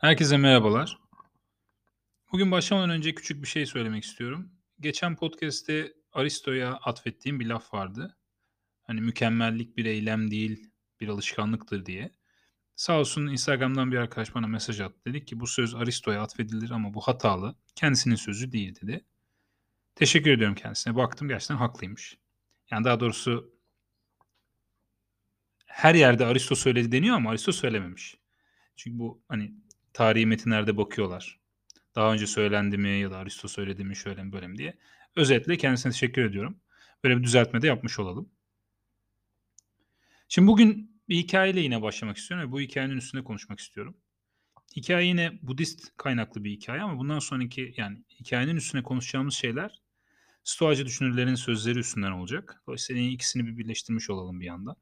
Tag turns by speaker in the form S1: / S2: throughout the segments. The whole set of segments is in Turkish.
S1: Herkese merhabalar. Bugün başlamadan önce küçük bir şey söylemek istiyorum. Geçen podcast'te Aristo'ya atfettiğim bir laf vardı. Hani mükemmellik bir eylem değil, bir alışkanlıktır diye. Sağ olsun Instagram'dan bir arkadaş bana mesaj attı. Dedi ki bu söz Aristo'ya atfedilir ama bu hatalı. Kendisinin sözü değil dedi. Teşekkür ediyorum kendisine. Baktım gerçekten haklıymış. Yani daha doğrusu her yerde Aristo söyledi deniyor ama Aristo söylememiş. Çünkü bu hani tarihi metinlerde bakıyorlar. Daha önce söylendi mi ya da Aristo söyledi mi şöyle mi böyle mi diye. Özetle kendisine teşekkür ediyorum. Böyle bir düzeltme de yapmış olalım. Şimdi bugün bir hikayeyle yine başlamak istiyorum ve bu hikayenin üstünde konuşmak istiyorum. Hikaye yine Budist kaynaklı bir hikaye ama bundan sonraki yani hikayenin üstüne konuşacağımız şeyler Stoacı düşünürlerin sözleri üstünden olacak. Dolayısıyla ikisini bir birleştirmiş olalım bir yandan.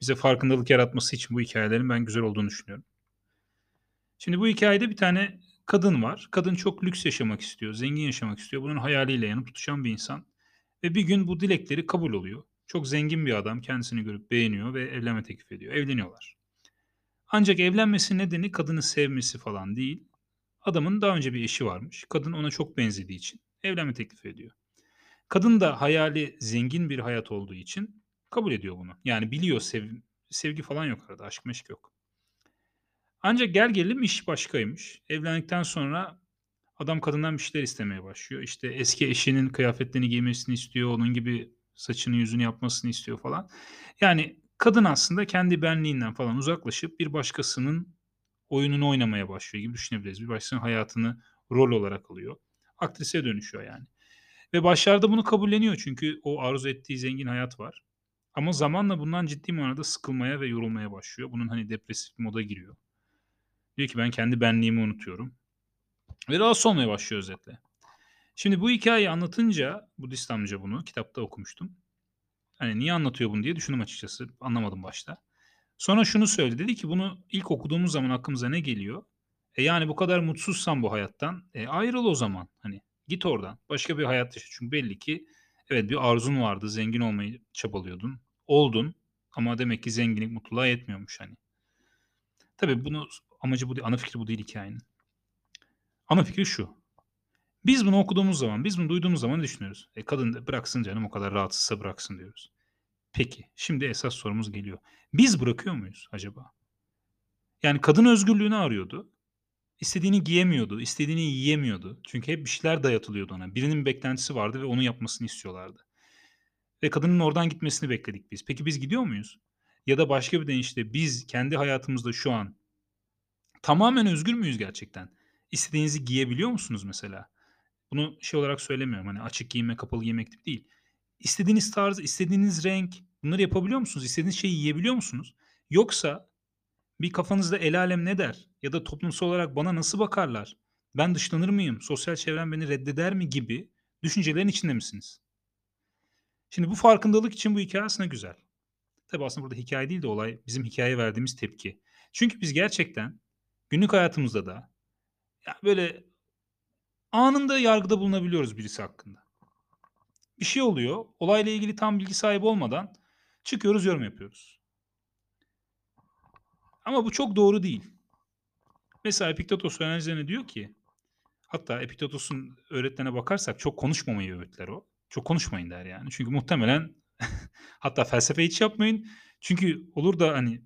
S1: Bize farkındalık yaratması için bu hikayelerin ben güzel olduğunu düşünüyorum. Şimdi bu hikayede bir tane kadın var. Kadın çok lüks yaşamak istiyor, zengin yaşamak istiyor. Bunun hayaliyle yanıp tutuşan bir insan. Ve bir gün bu dilekleri kabul oluyor. Çok zengin bir adam kendisini görüp beğeniyor ve evlenme teklif ediyor. Evleniyorlar. Ancak evlenmesi nedeni kadını sevmesi falan değil. Adamın daha önce bir eşi varmış. Kadın ona çok benzediği için evlenme teklif ediyor. Kadın da hayali zengin bir hayat olduğu için kabul ediyor bunu. Yani biliyor sev, sevgi falan yok arada, aşk meşk yok. Ancak gel gelelim iş başkaymış. Evlendikten sonra adam kadından bir şeyler istemeye başlıyor. İşte eski eşinin kıyafetlerini giymesini istiyor. Onun gibi saçını yüzünü yapmasını istiyor falan. Yani kadın aslında kendi benliğinden falan uzaklaşıp bir başkasının oyununu oynamaya başlıyor gibi düşünebiliriz. Bir başkasının hayatını rol olarak alıyor. Aktrise dönüşüyor yani. Ve başlarda bunu kabulleniyor çünkü o arzu ettiği zengin hayat var. Ama zamanla bundan ciddi manada sıkılmaya ve yorulmaya başlıyor. Bunun hani depresif moda giriyor. Diyor ki ben kendi benliğimi unutuyorum. Ve rahatsız olmaya başlıyor özetle. Şimdi bu hikayeyi anlatınca Budist amca bunu kitapta okumuştum. Hani niye anlatıyor bunu diye düşündüm açıkçası. Anlamadım başta. Sonra şunu söyledi. Dedi ki bunu ilk okuduğumuz zaman aklımıza ne geliyor? E yani bu kadar mutsuzsan bu hayattan e ayrıl o zaman. Hani git oradan. Başka bir hayat yaşa. Çünkü belli ki evet bir arzun vardı. Zengin olmayı çabalıyordun. Oldun. Ama demek ki zenginlik mutluluğa yetmiyormuş hani. Tabii bunu amacı bu değil. Ana fikri bu değil hikayenin. Ana fikri şu. Biz bunu okuduğumuz zaman, biz bunu duyduğumuz zaman ne düşünüyoruz? E kadın bıraksın canım o kadar rahatsızsa bıraksın diyoruz. Peki şimdi esas sorumuz geliyor. Biz bırakıyor muyuz acaba? Yani kadın özgürlüğünü arıyordu. İstediğini giyemiyordu, istediğini yiyemiyordu. Çünkü hep bir şeyler dayatılıyordu ona. Birinin bir beklentisi vardı ve onu yapmasını istiyorlardı. Ve kadının oradan gitmesini bekledik biz. Peki biz gidiyor muyuz? Ya da başka bir deyişle biz kendi hayatımızda şu an tamamen özgür müyüz gerçekten? İstediğinizi giyebiliyor musunuz mesela? Bunu şey olarak söylemiyorum hani açık giyme, kapalı giymek gibi değil. İstediğiniz tarz, istediğiniz renk bunları yapabiliyor musunuz? İstediğiniz şeyi yiyebiliyor musunuz? Yoksa bir kafanızda el alem ne der? Ya da toplumsal olarak bana nasıl bakarlar? Ben dışlanır mıyım? Sosyal çevrem beni reddeder mi gibi düşüncelerin içinde misiniz? Şimdi bu farkındalık için bu hikaye aslında güzel. Tabi aslında burada hikaye değil de olay bizim hikayeye verdiğimiz tepki. Çünkü biz gerçekten günlük hayatımızda da ya böyle anında yargıda bulunabiliyoruz birisi hakkında. Bir şey oluyor. Olayla ilgili tam bilgi sahibi olmadan çıkıyoruz yorum yapıyoruz. Ama bu çok doğru değil. Mesela Epiktetos öğrencilerine diyor ki hatta Epiktetos'un öğretlerine bakarsak çok konuşmamayı öğütler o. Çok konuşmayın der yani. Çünkü muhtemelen hatta felsefe hiç yapmayın. Çünkü olur da hani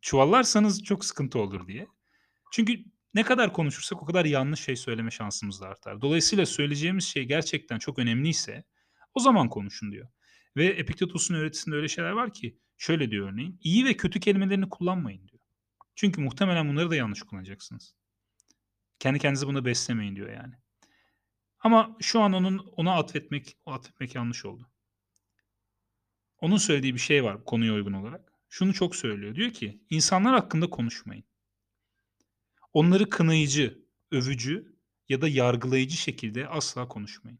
S1: çuvallarsanız çok sıkıntı olur diye. Çünkü ne kadar konuşursak o kadar yanlış şey söyleme şansımız da artar. Dolayısıyla söyleyeceğimiz şey gerçekten çok önemliyse o zaman konuşun diyor. Ve Epiktetos'un öğretisinde öyle şeyler var ki şöyle diyor örneğin iyi ve kötü kelimelerini kullanmayın diyor. Çünkü muhtemelen bunları da yanlış kullanacaksınız. Kendi kendinizi buna beslemeyin diyor yani. Ama şu an onun ona atfetmek, atfetmek yanlış oldu. Onun söylediği bir şey var konuya uygun olarak. Şunu çok söylüyor. Diyor ki insanlar hakkında konuşmayın. Onları kınayıcı, övücü ya da yargılayıcı şekilde asla konuşmayın.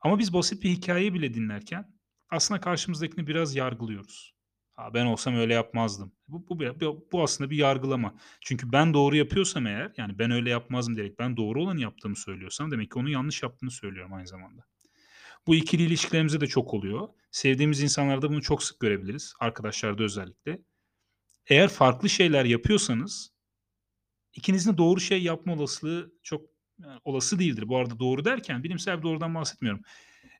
S1: Ama biz basit bir hikaye bile dinlerken aslında karşımızdakini biraz yargılıyoruz. Ha, ben olsam öyle yapmazdım. Bu, bu, bu aslında bir yargılama. Çünkü ben doğru yapıyorsam eğer, yani ben öyle yapmazdım diyerek ben doğru olanı yaptığımı söylüyorsam demek ki onu yanlış yaptığını söylüyorum aynı zamanda. Bu ikili ilişkilerimizde de çok oluyor. Sevdiğimiz insanlarda bunu çok sık görebiliriz. Arkadaşlarda özellikle. Eğer farklı şeyler yapıyorsanız ikinizin doğru şey yapma olasılığı çok yani olası değildir. Bu arada doğru derken bilimsel bir doğrudan bahsetmiyorum.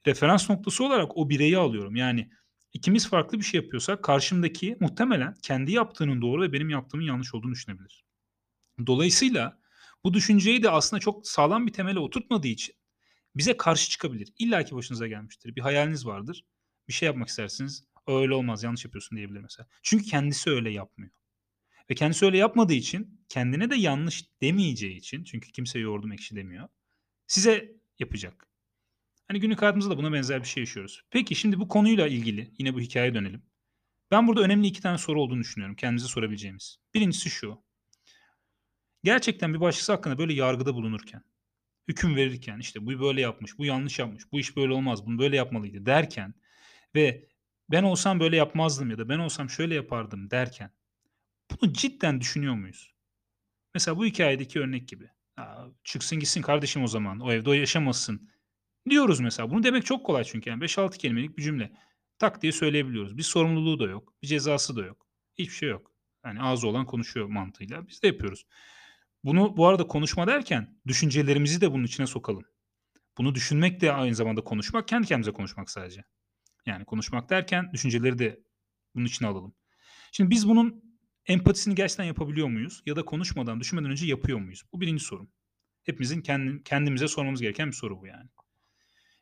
S1: Referans noktası olarak o bireyi alıyorum. Yani ikimiz farklı bir şey yapıyorsak karşımdaki muhtemelen kendi yaptığının doğru ve benim yaptığımın yanlış olduğunu düşünebilir. Dolayısıyla bu düşünceyi de aslında çok sağlam bir temele oturtmadığı için bize karşı çıkabilir. İlla ki başınıza gelmiştir. Bir hayaliniz vardır. Bir şey yapmak istersiniz. Öyle olmaz yanlış yapıyorsun diyebilir mesela. Çünkü kendisi öyle yapmıyor. Ve kendisi öyle yapmadığı için kendine de yanlış demeyeceği için çünkü kimse yoğurdum ekşi demiyor. Size yapacak. Hani günlük hayatımızda da buna benzer bir şey yaşıyoruz. Peki şimdi bu konuyla ilgili yine bu hikayeye dönelim. Ben burada önemli iki tane soru olduğunu düşünüyorum kendimize sorabileceğimiz. Birincisi şu. Gerçekten bir başkası hakkında böyle yargıda bulunurken, hüküm verirken işte bu böyle yapmış, bu yanlış yapmış, bu iş böyle olmaz, bunu böyle yapmalıydı derken ve ben olsam böyle yapmazdım ya da ben olsam şöyle yapardım derken bunu cidden düşünüyor muyuz? Mesela bu hikayedeki örnek gibi. Çıksın gitsin kardeşim o zaman. O evde o yaşamasın. Diyoruz mesela. Bunu demek çok kolay çünkü. Yani 5-6 kelimelik bir cümle. Tak diye söyleyebiliyoruz. Bir sorumluluğu da yok. Bir cezası da yok. Hiçbir şey yok. Yani ağzı olan konuşuyor mantığıyla. Biz de yapıyoruz. Bunu bu arada konuşma derken düşüncelerimizi de bunun içine sokalım. Bunu düşünmek de aynı zamanda konuşmak. Kendi kendimize konuşmak sadece. Yani konuşmak derken düşünceleri de bunun içine alalım. Şimdi biz bunun empatisini gerçekten yapabiliyor muyuz? Ya da konuşmadan, düşünmeden önce yapıyor muyuz? Bu birinci sorum. Hepimizin kendi, kendimize sormamız gereken bir soru bu yani.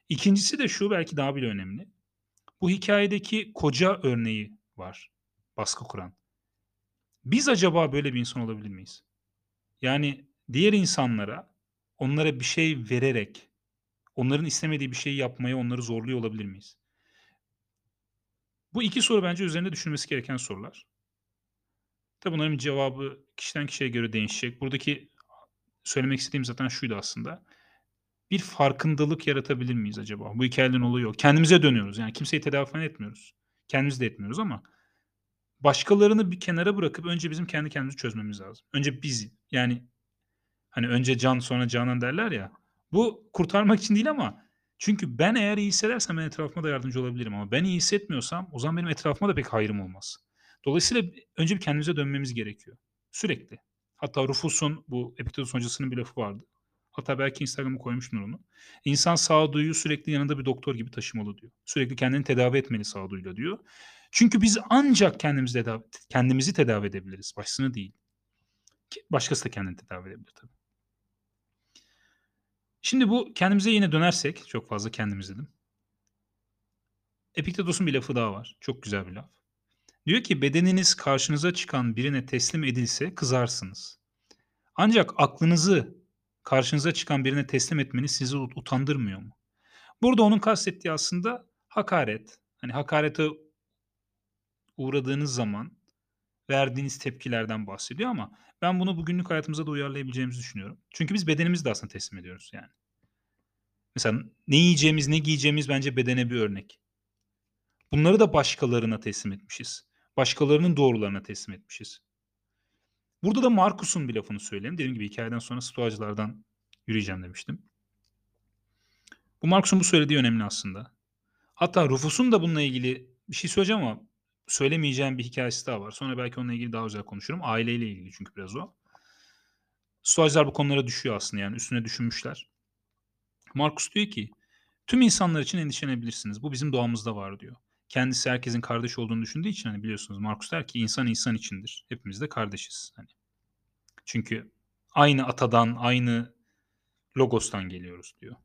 S1: İkincisi de şu belki daha bile önemli. Bu hikayedeki koca örneği var. Baskı kuran. Biz acaba böyle bir insan olabilir miyiz? Yani diğer insanlara onlara bir şey vererek onların istemediği bir şeyi yapmaya onları zorluyor olabilir miyiz? Bu iki soru bence üzerinde düşünmesi gereken sorular. Tabii bunların cevabı kişiden kişiye göre değişecek. Buradaki söylemek istediğim zaten şuydu aslında. Bir farkındalık yaratabilir miyiz acaba? Bu hikayeden oluyor. Kendimize dönüyoruz. Yani kimseyi tedavi falan etmiyoruz. Kendimiz de etmiyoruz ama başkalarını bir kenara bırakıp önce bizim kendi kendimizi çözmemiz lazım. Önce biz yani hani önce can sonra canan derler ya. Bu kurtarmak için değil ama çünkü ben eğer iyi hissedersem ben etrafıma da yardımcı olabilirim ama ben iyi hissetmiyorsam o zaman benim etrafıma da pek hayrım olmaz. Dolayısıyla önce bir kendimize dönmemiz gerekiyor. Sürekli. Hatta Rufus'un bu Epiktetus hocasının bir lafı vardı. Hatta belki Instagram'a koymuştur onu. İnsan sağduyuyu sürekli yanında bir doktor gibi taşımalı diyor. Sürekli kendini tedavi etmeli sağduyuyla diyor. Çünkü biz ancak kendimizi tedavi, kendimizi tedavi edebiliriz. Başkasını değil. Başkası da kendini tedavi edebilir tabii. Şimdi bu kendimize yine dönersek, çok fazla kendimiz dedim. Epiktetos'un bir lafı daha var. Çok güzel bir laf. Diyor ki bedeniniz karşınıza çıkan birine teslim edilse kızarsınız. Ancak aklınızı karşınıza çıkan birine teslim etmeniz sizi utandırmıyor mu? Burada onun kastettiği aslında hakaret. Hani hakarete uğradığınız zaman verdiğiniz tepkilerden bahsediyor ama ben bunu bugünlük hayatımıza da uyarlayabileceğimizi düşünüyorum. Çünkü biz bedenimizi de aslında teslim ediyoruz yani. Mesela ne yiyeceğimiz, ne giyeceğimiz bence bedene bir örnek. Bunları da başkalarına teslim etmişiz. Başkalarının doğrularına teslim etmişiz. Burada da Markus'un bir lafını söyleyeyim. Dediğim gibi hikayeden sonra stoacılardan yürüyeceğim demiştim. Bu Markus'un bu söylediği önemli aslında. Hatta Rufus'un da bununla ilgili bir şey söyleyeceğim ama söylemeyeceğim bir hikayesi daha var. Sonra belki onunla ilgili daha özel konuşurum. Aileyle ilgili çünkü biraz o. Stoacılar bu konulara düşüyor aslında yani üstüne düşünmüşler. Markus diyor ki tüm insanlar için endişelenebilirsiniz. Bu bizim doğamızda var diyor kendisi herkesin kardeş olduğunu düşündüğü için hani biliyorsunuz Markus der ki insan insan içindir. Hepimiz de kardeşiz. Hani. Çünkü aynı atadan, aynı logostan geliyoruz diyor.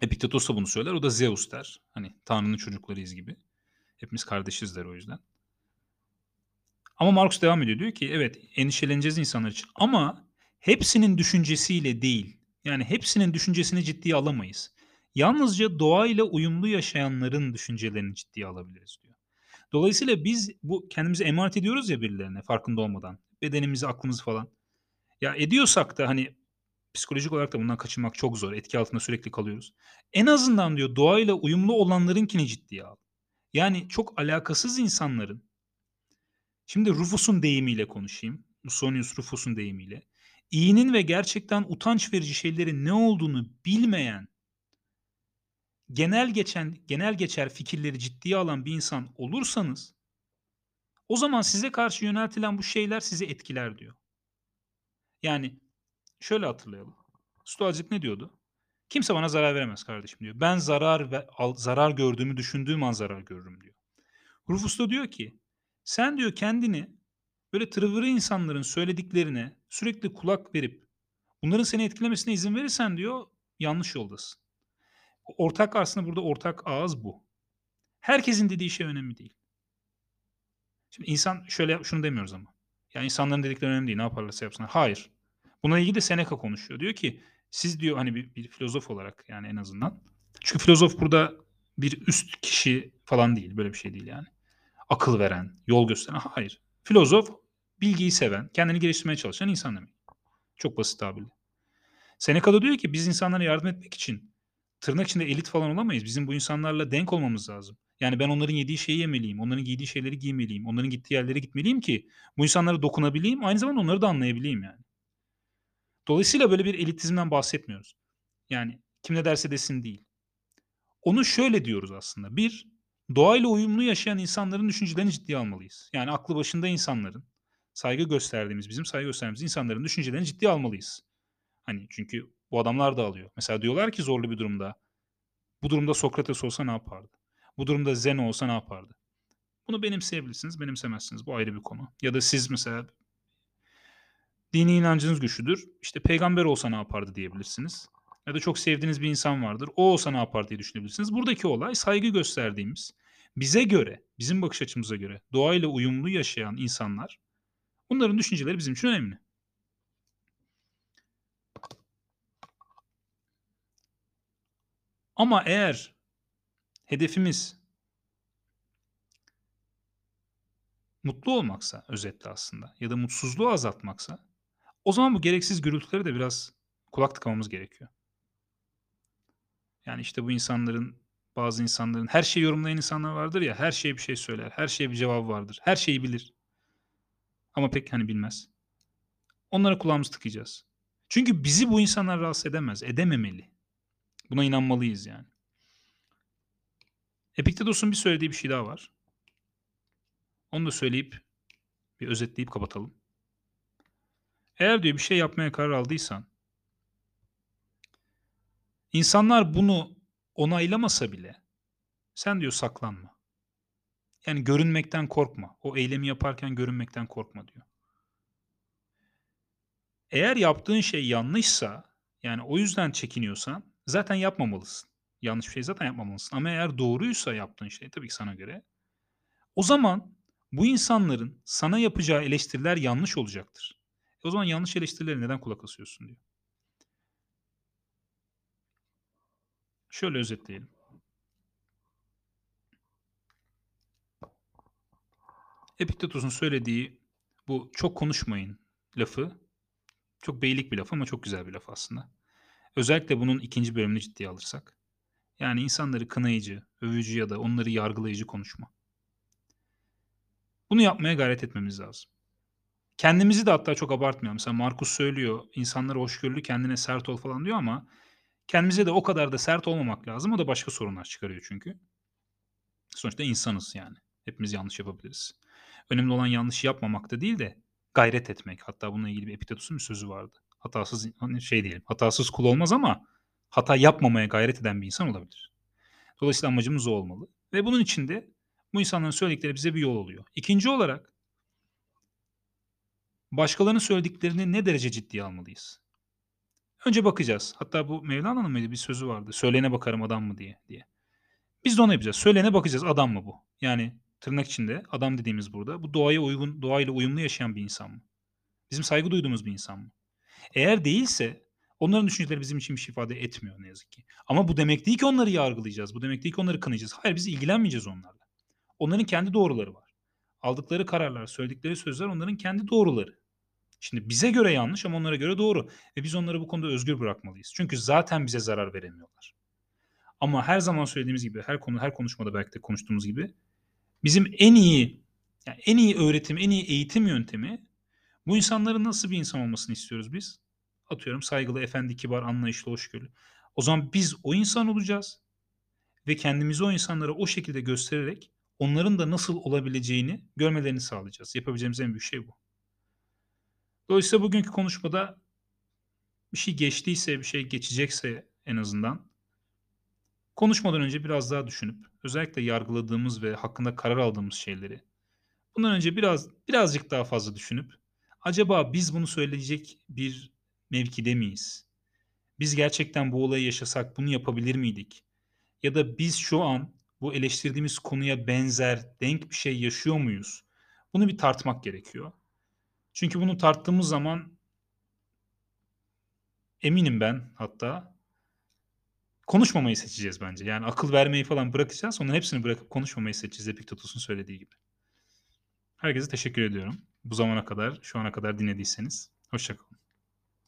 S1: Epiktetos da bunu söyler. O da Zeus der. Hani Tanrı'nın çocuklarıyız gibi. Hepimiz kardeşiz der o yüzden. Ama Markus devam ediyor. Diyor ki evet endişeleneceğiz insanlar için. Ama hepsinin düşüncesiyle değil. Yani hepsinin düşüncesini ciddiye alamayız. Yalnızca doğayla uyumlu yaşayanların düşüncelerini ciddiye alabiliriz diyor. Dolayısıyla biz bu kendimizi emanet ediyoruz ya birilerine farkında olmadan. Bedenimizi, aklımızı falan. Ya ediyorsak da hani psikolojik olarak da bundan kaçınmak çok zor. Etki altında sürekli kalıyoruz. En azından diyor doğayla uyumlu olanlarınkini ciddiye al. Yani çok alakasız insanların Şimdi Rufus'un deyimiyle konuşayım. Musonius Rufus'un deyimiyle. İyinin ve gerçekten utanç verici şeylerin ne olduğunu bilmeyen genel geçen genel geçer fikirleri ciddiye alan bir insan olursanız o zaman size karşı yöneltilen bu şeyler sizi etkiler diyor. Yani şöyle hatırlayalım. Stoacılık ne diyordu? Kimse bana zarar veremez kardeşim diyor. Ben zarar ve al, zarar gördüğümü düşündüğüm an zarar görürüm diyor. Rufus da diyor ki sen diyor kendini böyle tırvırı insanların söylediklerine sürekli kulak verip bunların seni etkilemesine izin verirsen diyor yanlış yoldasın. Ortak aslında burada ortak ağız bu. Herkesin dediği şey önemli değil. Şimdi insan şöyle şunu demiyoruz ama. Yani insanların dedikleri önemli değil. Ne yaparlarsa yapsınlar. Hayır. Buna ilgili de Seneca konuşuyor. Diyor ki siz diyor hani bir, bir filozof olarak yani en azından. Çünkü filozof burada bir üst kişi falan değil. Böyle bir şey değil yani. Akıl veren, yol gösteren. Hayır. Filozof bilgiyi seven, kendini geliştirmeye çalışan insan demek. Çok basit tabirle. Seneca da diyor ki biz insanlara yardım etmek için tırnak içinde elit falan olamayız. Bizim bu insanlarla denk olmamız lazım. Yani ben onların yediği şeyi yemeliyim. Onların giydiği şeyleri giymeliyim. Onların gittiği yerlere gitmeliyim ki bu insanlara dokunabileyim. Aynı zamanda onları da anlayabileyim yani. Dolayısıyla böyle bir elitizmden bahsetmiyoruz. Yani kim ne derse desin değil. Onu şöyle diyoruz aslında. Bir, doğayla uyumlu yaşayan insanların düşüncelerini ciddiye almalıyız. Yani aklı başında insanların, saygı gösterdiğimiz, bizim saygı gösterdiğimiz insanların düşüncelerini ciddiye almalıyız. Hani çünkü bu adamlar da alıyor. Mesela diyorlar ki zorlu bir durumda, bu durumda Sokrates olsa ne yapardı? Bu durumda Zen olsa ne yapardı? Bunu benimseyebilirsiniz, benimsemezsiniz. Bu ayrı bir konu. Ya da siz mesela dini inancınız güçlüdür. İşte peygamber olsa ne yapardı diyebilirsiniz. Ya da çok sevdiğiniz bir insan vardır. O olsa ne yapar diye düşünebilirsiniz. Buradaki olay saygı gösterdiğimiz, bize göre, bizim bakış açımıza göre doğayla uyumlu yaşayan insanlar, bunların düşünceleri bizim için önemli. Ama eğer hedefimiz mutlu olmaksa özetle aslında ya da mutsuzluğu azaltmaksa o zaman bu gereksiz gürültülere de biraz kulak tıkamamız gerekiyor. Yani işte bu insanların bazı insanların her şeyi yorumlayan insanlar vardır ya her şeye bir şey söyler. Her şeye bir cevap vardır. Her şeyi bilir. Ama pek hani bilmez. Onlara kulağımızı tıkayacağız. Çünkü bizi bu insanlar rahatsız edemez. Edememeli. Buna inanmalıyız yani. Epiktetos'un bir söylediği bir şey daha var. Onu da söyleyip bir özetleyip kapatalım. Eğer diyor bir şey yapmaya karar aldıysan insanlar bunu onaylamasa bile sen diyor saklanma. Yani görünmekten korkma. O eylemi yaparken görünmekten korkma diyor. Eğer yaptığın şey yanlışsa yani o yüzden çekiniyorsan zaten yapmamalısın. Yanlış bir şey zaten yapmamalısın. Ama eğer doğruysa yaptığın şey tabii ki sana göre o zaman bu insanların sana yapacağı eleştiriler yanlış olacaktır. O zaman yanlış eleştirilere neden kulak asıyorsun diyor. Şöyle özetleyelim. Epiktetos'un söylediği bu çok konuşmayın lafı çok beylik bir laf ama çok güzel bir laf aslında. Özellikle bunun ikinci bölümünü ciddiye alırsak. Yani insanları kınayıcı, övücü ya da onları yargılayıcı konuşma. Bunu yapmaya gayret etmemiz lazım. Kendimizi de hatta çok abartmayalım. Mesela Markus söylüyor, insanlara hoşgörülü, kendine sert ol falan diyor ama kendimize de o kadar da sert olmamak lazım. O da başka sorunlar çıkarıyor çünkü. Sonuçta insanız yani. Hepimiz yanlış yapabiliriz. Önemli olan yanlış yapmamak da değil de gayret etmek. Hatta bununla ilgili bir Epiktetos'un bir sözü vardı. Hatasız hani şey diyelim. Hatasız kul olmaz ama hata yapmamaya gayret eden bir insan olabilir. Dolayısıyla amacımız o olmalı. Ve bunun için de bu insanların söyledikleri bize bir yol oluyor. İkinci olarak başkalarının söylediklerini ne derece ciddiye almalıyız? Önce bakacağız. Hatta bu Mevlana'nın mıydı bir sözü vardı. Söyleyene bakarım adam mı diye diye. Biz de onu yapacağız. Söyleyene bakacağız adam mı bu? Yani tırnak içinde adam dediğimiz burada bu doğaya uygun, doğayla uyumlu yaşayan bir insan mı? Bizim saygı duyduğumuz bir insan mı? Eğer değilse onların düşünceleri bizim için bir şey ifade etmiyor ne yazık ki. Ama bu demek değil ki onları yargılayacağız. Bu demek değil ki onları kınayacağız. Hayır biz ilgilenmeyeceğiz onlarla. Onların kendi doğruları var. Aldıkları kararlar, söyledikleri sözler onların kendi doğruları. Şimdi bize göre yanlış ama onlara göre doğru. Ve biz onları bu konuda özgür bırakmalıyız. Çünkü zaten bize zarar veremiyorlar. Ama her zaman söylediğimiz gibi, her konu, her konuşmada belki de konuştuğumuz gibi bizim en iyi, yani en iyi öğretim, en iyi eğitim yöntemi bu insanların nasıl bir insan olmasını istiyoruz biz? Atıyorum saygılı, efendi, kibar, anlayışlı, hoşgörülü. O zaman biz o insan olacağız ve kendimizi o insanlara o şekilde göstererek onların da nasıl olabileceğini görmelerini sağlayacağız. Yapabileceğimiz en büyük şey bu. Dolayısıyla bugünkü konuşmada bir şey geçtiyse, bir şey geçecekse en azından konuşmadan önce biraz daha düşünüp özellikle yargıladığımız ve hakkında karar aldığımız şeyleri bundan önce biraz birazcık daha fazla düşünüp acaba biz bunu söyleyecek bir mevkide miyiz? Biz gerçekten bu olayı yaşasak bunu yapabilir miydik? Ya da biz şu an bu eleştirdiğimiz konuya benzer, denk bir şey yaşıyor muyuz? Bunu bir tartmak gerekiyor. Çünkü bunu tarttığımız zaman eminim ben hatta konuşmamayı seçeceğiz bence. Yani akıl vermeyi falan bırakacağız. Onların hepsini bırakıp konuşmamayı seçeceğiz Epiktetos'un söylediği gibi. Herkese teşekkür ediyorum. Bu zamana kadar, şu ana kadar dinlediyseniz. Hoşçakalın.